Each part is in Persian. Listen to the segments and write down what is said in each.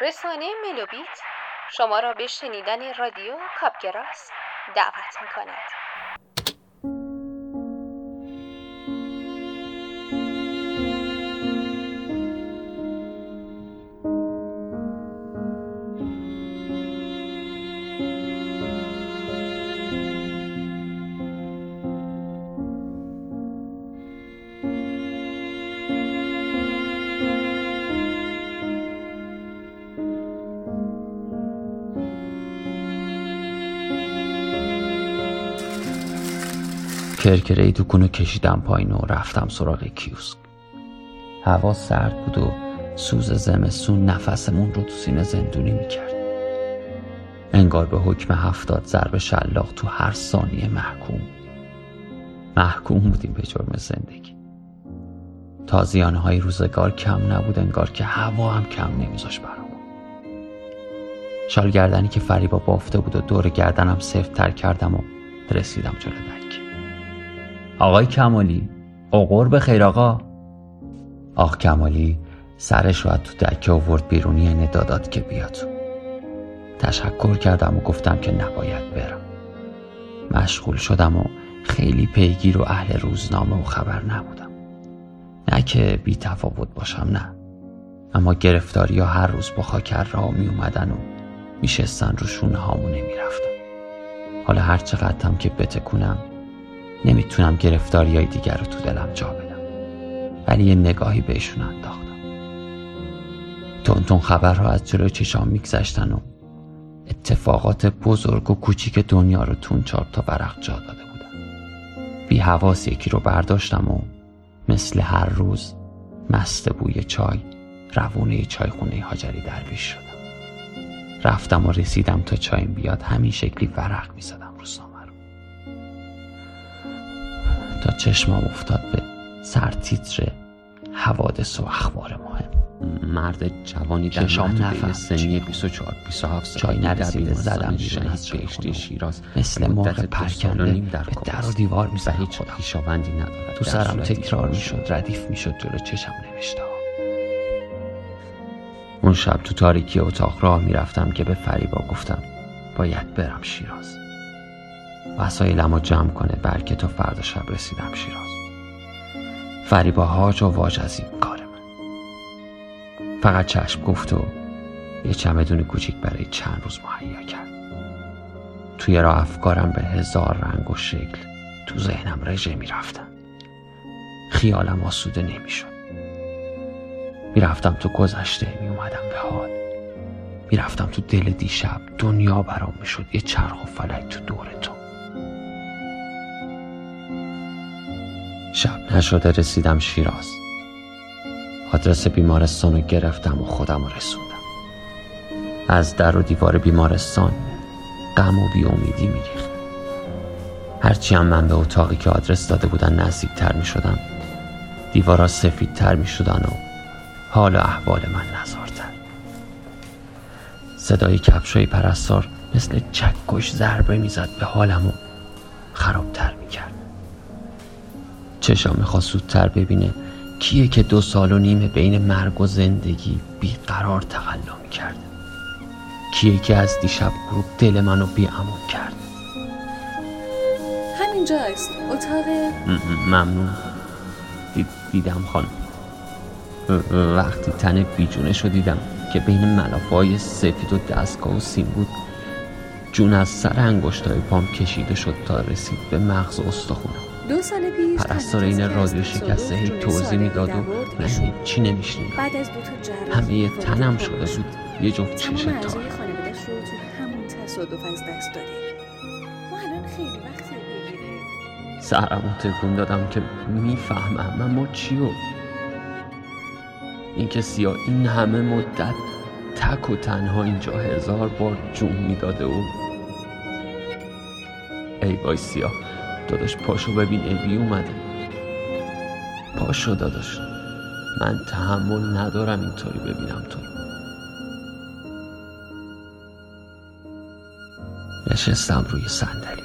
رسانه ملوبیت شما را به شنیدن رادیو کاپگراس دعوت می کند. کرکره دکونو کشیدم پایین و رفتم سراغ کیوسک. هوا سرد بود و سوز زمستون نفسمون رو تو سینه زندونی می‌کرد. انگار به حکم هفتاد ضرب شلاق تو هر ثانیه محکوم. محکوم بودیم به جرم زندگی. تازیانه های روزگار کم نبود انگار که هوا هم کم نمیذاش برامون شال گردنی که فریبا بافته بود و دور گردنم سفت تر کردم و رسیدم جلو آقای کمالی اوقور به خیر آقا. آق کمالی سرش رو تو دکه آورد بیرونی یعنی دادات که بیاد. تشکر کردم و گفتم که نباید برم. مشغول شدم و خیلی پیگیر و اهل روزنامه و خبر نبودم. نه که بی تفاوت باشم نه. اما گرفتاری ها هر روز با خاکر را می اومدن و میشستن رو شونه هامو نمی رفتن. حالا هر چقدرم که بتکونم نمی‌تونم گرفتاری های دیگر رو تو دلم جا بدم. ولی یه نگاهی بهشون انداختم. تون خبرها از جلو چشام میگذشتن و اتفاقات بزرگ و کوچیک دنیا رو تون چار تا ورق جا داده بودم بی حواس یکی رو برداشتم و مثل هر روز مست بوی چای روونه چای خونه هاجری درویش شدم. رفتم و رسیدم تا چایم بیاد همین شکلی ورق می‌زدم. تا چشمام افتاد به سرتیتر حوادث و اخبار مهم. مرد جوانی در محدوده سنی 24 27 سال چای نرسیده زدم بیرون از بهشتی شیراز. مثل مرغ پرکنده به در و دیوار می هیچ خویشاوندی ندارد. تو سرم تکرار می شد ردیف می شد جلو چشم نوشته اون شب تو تاریکی اتاق راه می‌رفتم که به فریبا گفتم باید برم شیراز. وسایلم رو جمع کنه بلکه تا فردا شب رسیدم شیراز. فریبا هاج و واج از این کار من. فقط چشم گفت و یه چمدون کوچیک برای چند روز مهیا کرد. توی راه افکارم به هزار رنگ و شکل تو ذهنم رژه می‌رفتن خیالم آسوده نمی‌شد می‌رفتم تو گذشته میومدم به حال. می‌رفتم تو دل دیشب دنیا برام می‌شد یه چرخ و فلک تو دور تو. شب نشده رسیدم شیراز. آدرس بیمارستان رو گرفتم و خودم رو رسوندم. از در و دیوار بیمارستان غم و بیامیدی میریخت. هرچی هم من به اتاقی که آدرس داده بودن نزدیک تر می شدم دیوارا سفید تر می شدن و حال و احوال من نزارتر. صدای کفشای پرستار مثل چکش ضربه می‌زد به حالم و خرابتر می‌کرد. چشام می‌خواست زودتر ببینه کیه که دو سال و نیم بین مرگ و زندگی بیقرار تقلا می‌کرده کیه که از دیشب گروب دل منو بیامون کرد. همینجاست اتاق ممنون. دیدم خانم. وقتی تن بیجونه شو دیدم که بین ملافه سفید و دستگاه و سیم بود. جون از سر انگشتای پام کشیده شد تا رسید به مغز استخونم دو سال پیش پرستار این رادیو شکسته هی توضیح می‌داد و من چی نمیشنیدم همه یه تنم شده بود. یه جفت چشم تا خانوادش رو تو همون تصادف از دست داده ما الان خیلی وقت بگیره سرمو تکون دادم که می‌فهمم. اما چیو؟ این که سیا این همه مدت تک و تنها اینجا هزار بار جون می‌داده و ای وای سیا داداش پاشو ببین ابی اومده. پاشو داداش من تحمل ندارم اینطوری ببینم تو. نشستم روی صندلی.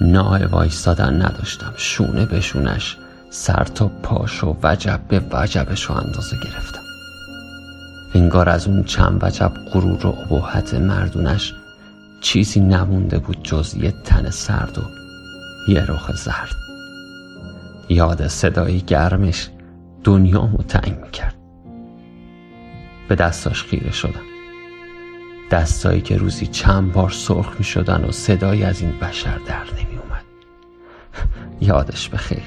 ناه وایستادن نداشتم. شونه به شونش سر تا پاشو وجب به وجبش رو اندازه گرفتم. انگار از اون چند وجب غرور و ابهت مردونش چیزی نمونده بود جز یه تن سرد و یه رخ زرد. یاد صدای گرمش دنیا تنگ می‌کرد به دستاش خیره شدم. دستایی که روزی چند بار سرخ می شدن و صدایی از این بشر در نمی اومد. یادش بخیر.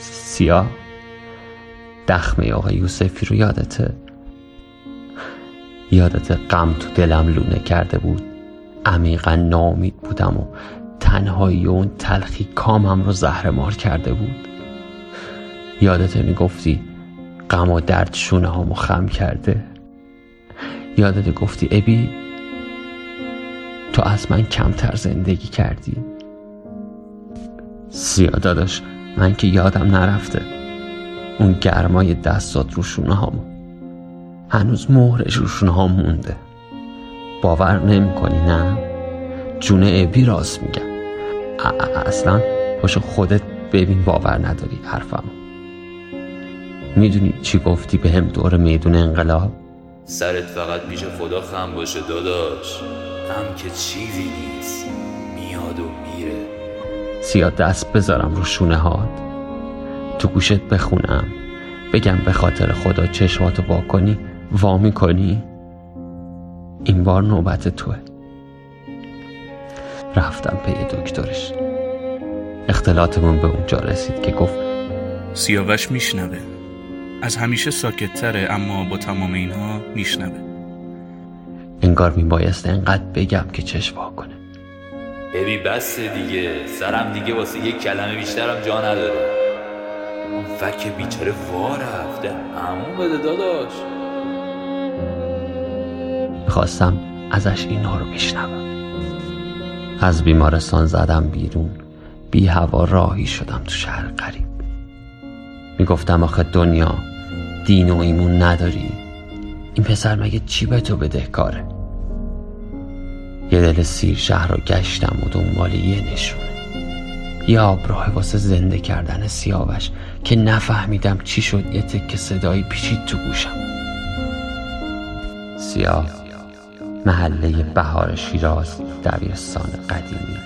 سیاه دخمه آقای یوسفی رو یادته یادت غم تو دلم لونه کرده بود. عمیقا نامید بودم و تنهایی اون تلخی کامم رو زهرمار کرده بود. یادت می‌گفتی غم و درد شونه هامو خم کرده؟ یادت گفتی ابی تو از من کمتر زندگی کردی؟ سیاه داداش من که یادم نرفته. اون گرمای دستات رو شونه هامو هنوز مهرش رو شونه مونده. باور نمی کنی نه؟ جون ابی راست میگم. اصلا پاشو خودت ببین باور نداری حرفم می‌دونی چی گفتی به هم دور میدون انقلاب؟ سرت فقط پیش خدا خم باشه داداش. غم که چیزی نیست. میاد و میره. سیاه دست بذارم رو شونه هات. تو گوشت بخونم. بگم به خاطر خدا چشماتو با کنی وا می‌کنی؟ این بار نوبت توه. رفتم پی دکترش. اختلاطمون به اونجا رسید که گفت سیاوش میشنوه. از همیشه ساکتتره اما با تمام اینها میشنوه. انگار میبایست انقدر بگم که چشم کنه. ببی بس دیگه. سرم دیگه واسه یک کلمه بیشترم جا نداره. اون فک بیچاره وا رفته. همون بده داداش. می‌خواستم ازش اینا رو بشنوم. از بیمارستان زدم بیرون. بی هوا راهی شدم تو شهر قریب. می‌گفتم آخه دنیا دین و ایمون نداری. این پسر مگه چی به تو بدهکاره یه دل سیر شهر رو گشتم و دنبال یه نشونه. یه آبراه واسه زنده کردن سیاوش که نفهمیدم چی شد. یه تکه صدایی پیچید تو گوشم. سیاه. محله بهار شیراز دبیرستان قدیمی.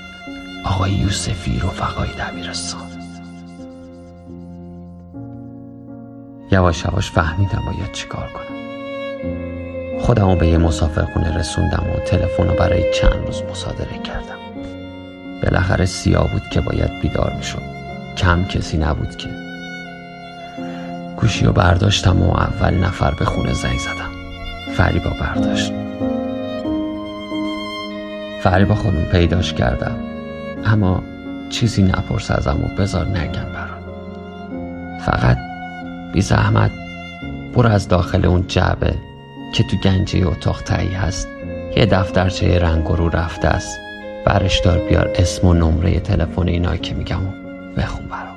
آقای یوسفی رفقای دبیرستان. یواش یواش فهمیدم باید چیکار کنم. خودمو به یه مسافرخونه رسوندم و تلفن رو برای چند روز مصادره کردم. بالاخره سیاه بود که باید بیدار می‌شد کم کسی نبود که. گوشی رو برداشتم و اول نفر به خونه زنگ زدم. فریبا برداشت. فریبا خانم پیداش کردم. اما چیزی نپرس ازم و بذار نگم برات. فقط بی زحمت برو از داخل اون جعبه که تو گنجه اتاق تایی هست یه دفترچه رنگ رو رفته است. برش دار بیار اسم و نمره تلفن اینا که میگم و بخون برام.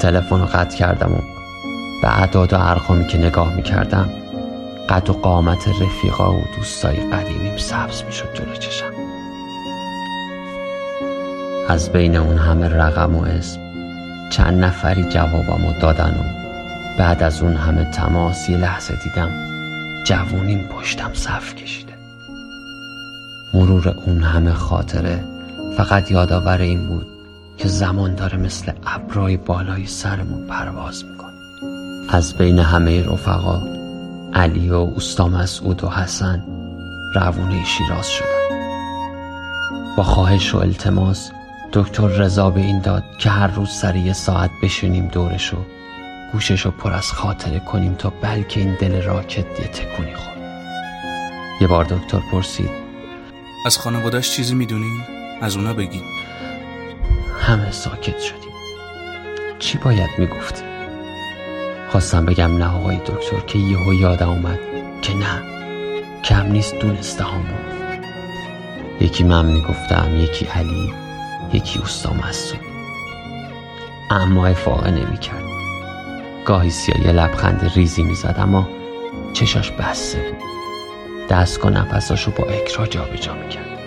تلفن رو قطع کردم و به اعداد و ارقامی که نگاه می‌کردم قد و قامت رفیقا و دوستای قدیمیم سبز می‌شد جلو چشم. از بین اون همه رقم و اسم چند نفری جوابمو دادن و بعد از اون همه تماس یه لحظه دیدم جوونیم پشتم صف کشیده. مرور اون همه خاطره فقط یادآور این بود که زمان داره مثل ابرای بالای سرمون پرواز می‌کنه. از بین همه رفقا علی و اوستا مسعود و حسن روونه شیراز شدن. با خواهش و التماس دکتر رضا به این داد که هر روز سر یه ساعت بشینیم دورشو گوششو پر از خاطره کنیم تا بلکه این دل راکت یه تکونی خورد. یه بار دکتر پرسید از خانوادهش چیزی می‌دونین؟ از اونا بگین. همه ساکت شدیم. چی باید می‌گفتیم خواستم بگم نه آقای دکتر که یهو یادم اومد که نه کم نیست دونسته همون یکی من می‌گفتم یکی علی یکی اوستا مسعود. اما افاقه نمی‌کرد. گاهی سیا یه لبخند ریزی می‌زد اما چشاش بسته بود. دستگاه نفساشو با اکرا جابجا می‌کرد.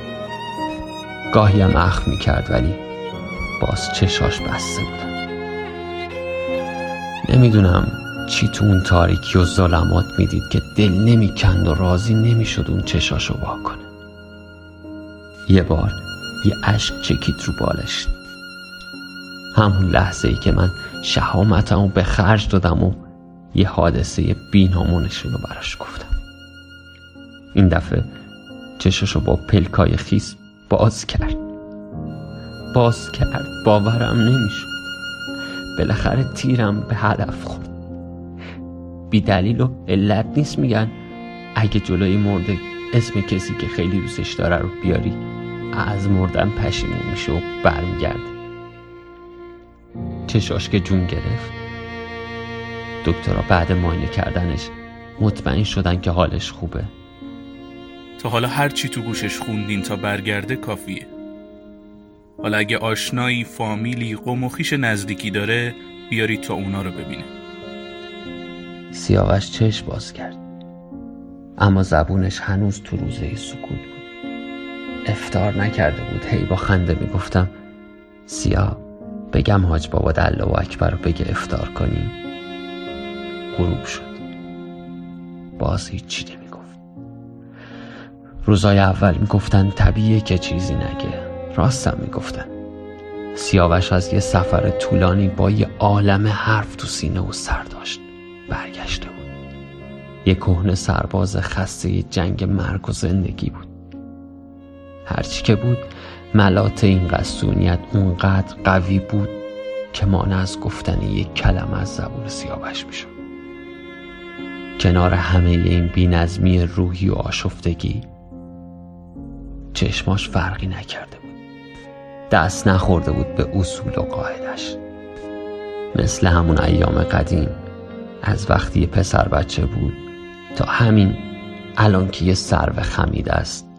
گاهی هم اخ می‌کرد ولی باز چشاش بسته بودن نمی‌دونم چی تو اون تاریکی و ظلمات می‌دید که دل نمی‌کند و راضی نمی‌شد اون چشاشو وا کنه. یه بار یه اشک چکید رو بالش. همون لحظه ای که من شهامتمو به خرج دادم و یه حادثه بینامونشون رو براش گفتم. این دفعه چشاشو با پلکای خیس باز کرد. باز کرد. باورم نمی‌شد. بالاخره تیرم به هدف خورد. بی دلیل و علت نیست میگن اگه جلوی مرده اسم کسی که خیلی دوستش داره رو بیاری از مردن پشیمون میشه و برمیگرده. چشاش که جون گرفت. دکترها بعد ماینه کردنش مطمئن شدن که حالش خوبه. تا حالا هر چی تو گوشش خوندین تا برگرده کافیه. حالا اگه آشنایی فامیلی قوم و خیش نزدیکی داره بیاری تا اونا رو ببینه. سیاوش چشم باز کرد. اما زبونش هنوز تو روزه سکوت بود. افتار نکرده بود. هی با خنده می‌گفتم سیا بگم حاج بابا دلا و اکبر رو بگه افتار کنی. غروب شد. باز هیچی نمی‌گفت. روزای اول می‌گفتن طبیعیه که چیزی نگه. راستم می‌گفتن سیاوش از یه سفر طولانی با یه عالم حرف تو سینه و سر داشت. برگشته بود. یه کهنه سرباز خسته جنگ مرگ و زندگی بود. هرچی که بود ملات این قصونیت اونقدر قوی بود که مانع از گفتن یک کلمه از زبون سیاوش می‌شد. کنار همه این بینظمی روحی و آشفتگی چشماش فرقی نکرده دست نخورده بود به اصول و قاعدش مثل همون ایام قدیم از وقتی پسر بچه بود تا همین الان که یه سرو خمید است.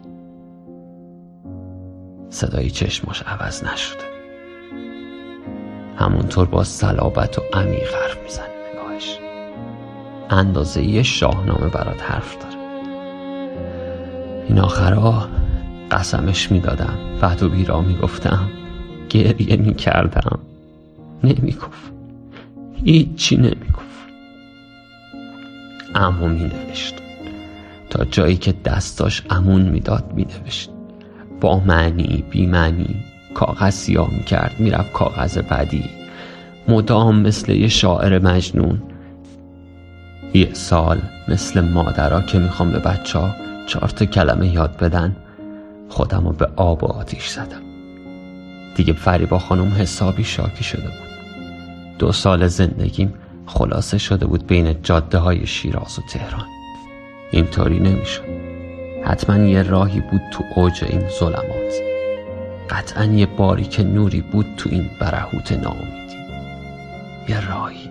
صدای چشماش عوض نشده. همونطور با صلابت و عمیق حرف می‌زنه نگاهش. اندازه یه شاهنامه برات حرف داره. این آخرها قسمش می‌دادم. فهد و بیرا می‌گفتم. گریه می‌کردم. نمی‌گفت. هیچی نمی‌گفت. اما مینوشت. تا جایی که دستاش امون می‌داد مینوشت. با معنی بی معنی کاغذ سیاه می‌کرد می‌رفت کاغذ بعدی. مدام مثل یه شاعر مجنون. یه سال مثل مادرها که می‌خوام به بچه ها چهار کلمه یاد بدن. خودم رو به آب و آتیش زدم. دیگه فریبا خانم حسابی شاکی شده بود. دو سال زندگیم خلاصه شده بود بین جاده های شیراز و تهران. اینطوری نمی‌شد. حتما یه راهی بود تو اوج این ظلمات. قطعا یه باری که نوری بود تو این برهوت ناامیدی. یه راهی.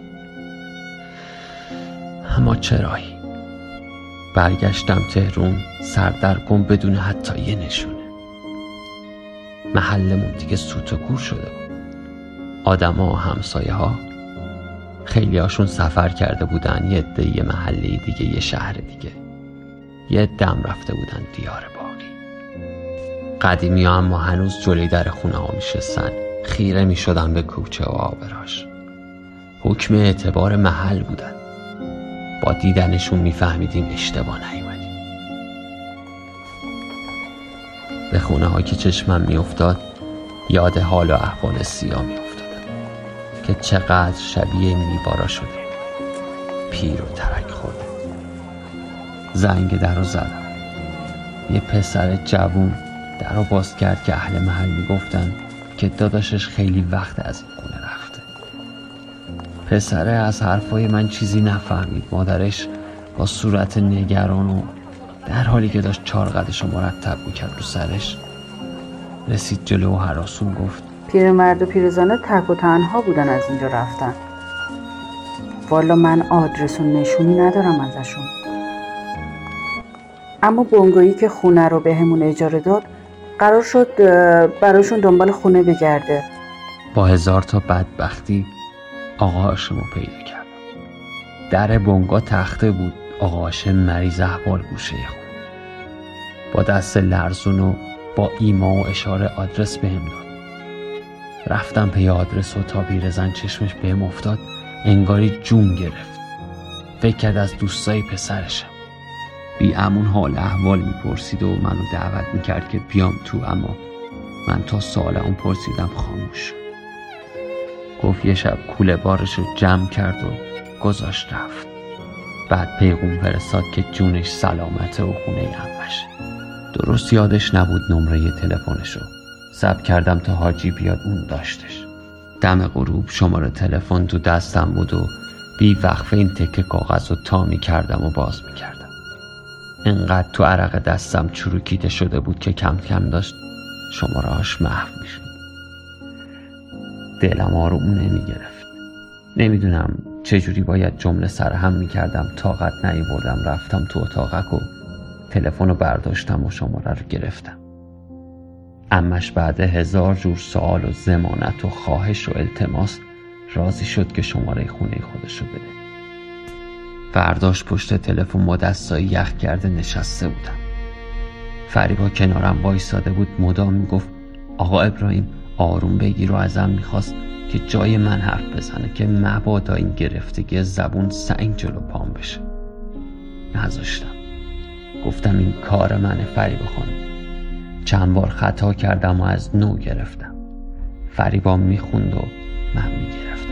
اما چه راهی؟ برگشتم تهرون سردرگم بدون حتی یه نشونه. محلمون دیگه سوت و گور شده بود. آدما و همسایه ها خیلی هاشون سفر کرده بودن یه عده یه محله دیگه یه شهر دیگه. یه دم رفته بودن دیار باقی. قدیمی ها اما هنوز جلوی در خونه ها میشستن. خیره می شدن به کوچه و آبراش حکم اعتبار محل بودن. با دیدنشون میفهمیدیم اشتباه نیومدیم. به خونه ها که چشمم میافتاد یاد حال و احوال سیا میافتادم که چقدر شبیه میبارا شده. پیر و ترک خورده زنگ در رو زدم. یه پسر جوون در رو باز کرد که اهل محل می‌گفتن که داداشش خیلی وقت از این پسره از حرفای من چیزی نفهمید. مادرش با صورت نگران و در حالی که داشت چهار قدش رو مرتب می‌کرد رو سرش رسید جلو و حراسون گفت پیرمرد و پیرزنه تک و تنها بودن از اینجا رفتن. والا من آدرس و نشونی ندارم ازشون. اما بونگایی که خونه رو بهمون اجاره داد قرار شد براشون دنبال خونه بگرده. با هزار تا بدبختی آقا هاشمو پیدا کردم. در بونگا تخته بود آقا هاشم مریض احوال گوشه خون. با دست لرزون و با ایما و اشاره آدرس بهم داد. رفتم پی آدرس و تا پیرزن چشمش بهم افتاد انگاری جون گرفت. فکر کرد از دوستای پسرشم. بی امون حال احوال می‌پرسید و منو دعوت می‌کرد که بیام تو اما من تا سال اون پرسیدم خاموش شد. گفت یه شب کوله بارش رو جمع کرد و گذاشت رفت. بعد پیغون فرستاد که جونش سلامته و خونه امش درست یادش نبود نمره تلفنشو ثبت کردم تا حاجی بیاد اون داشتش. دم غروب شماره تلفن تو دستم بود و بی وقفه این تکه کاغذ رو تا می کردم و باز می کردم. انقدر تو عرق دستم چروکیده شده بود که کم کم داشت شماره هاش محو می شد. دلم آروم نمی گرفت نمی‌دونم چجوری باید جمله سرهم می کردم طاقت بردم رفتم تو اتاقک و تلفن رو برداشتم و شماره رو گرفتم. امش بعد هزار جور سوال و زمانت و خواهش و التماس راضی شد که شماره خونه خودش رو بده. فرداش پشت تلفن با دستایی یخ کرده نشسته بودم. فریبا کنارم وایساده بود مدام می‌گفت آقا ابراهیم آروم بگیر و ازم می‌خواست که جای من حرف بزنه که مبادا این گرفتگی زبون سنگ جلو پام بشه. نذاشتم. گفتم این کار منه فریبا خانم. چند بار خطا کردم و از نو گرفتم. فریبا می‌خوند و من می‌گرفتم.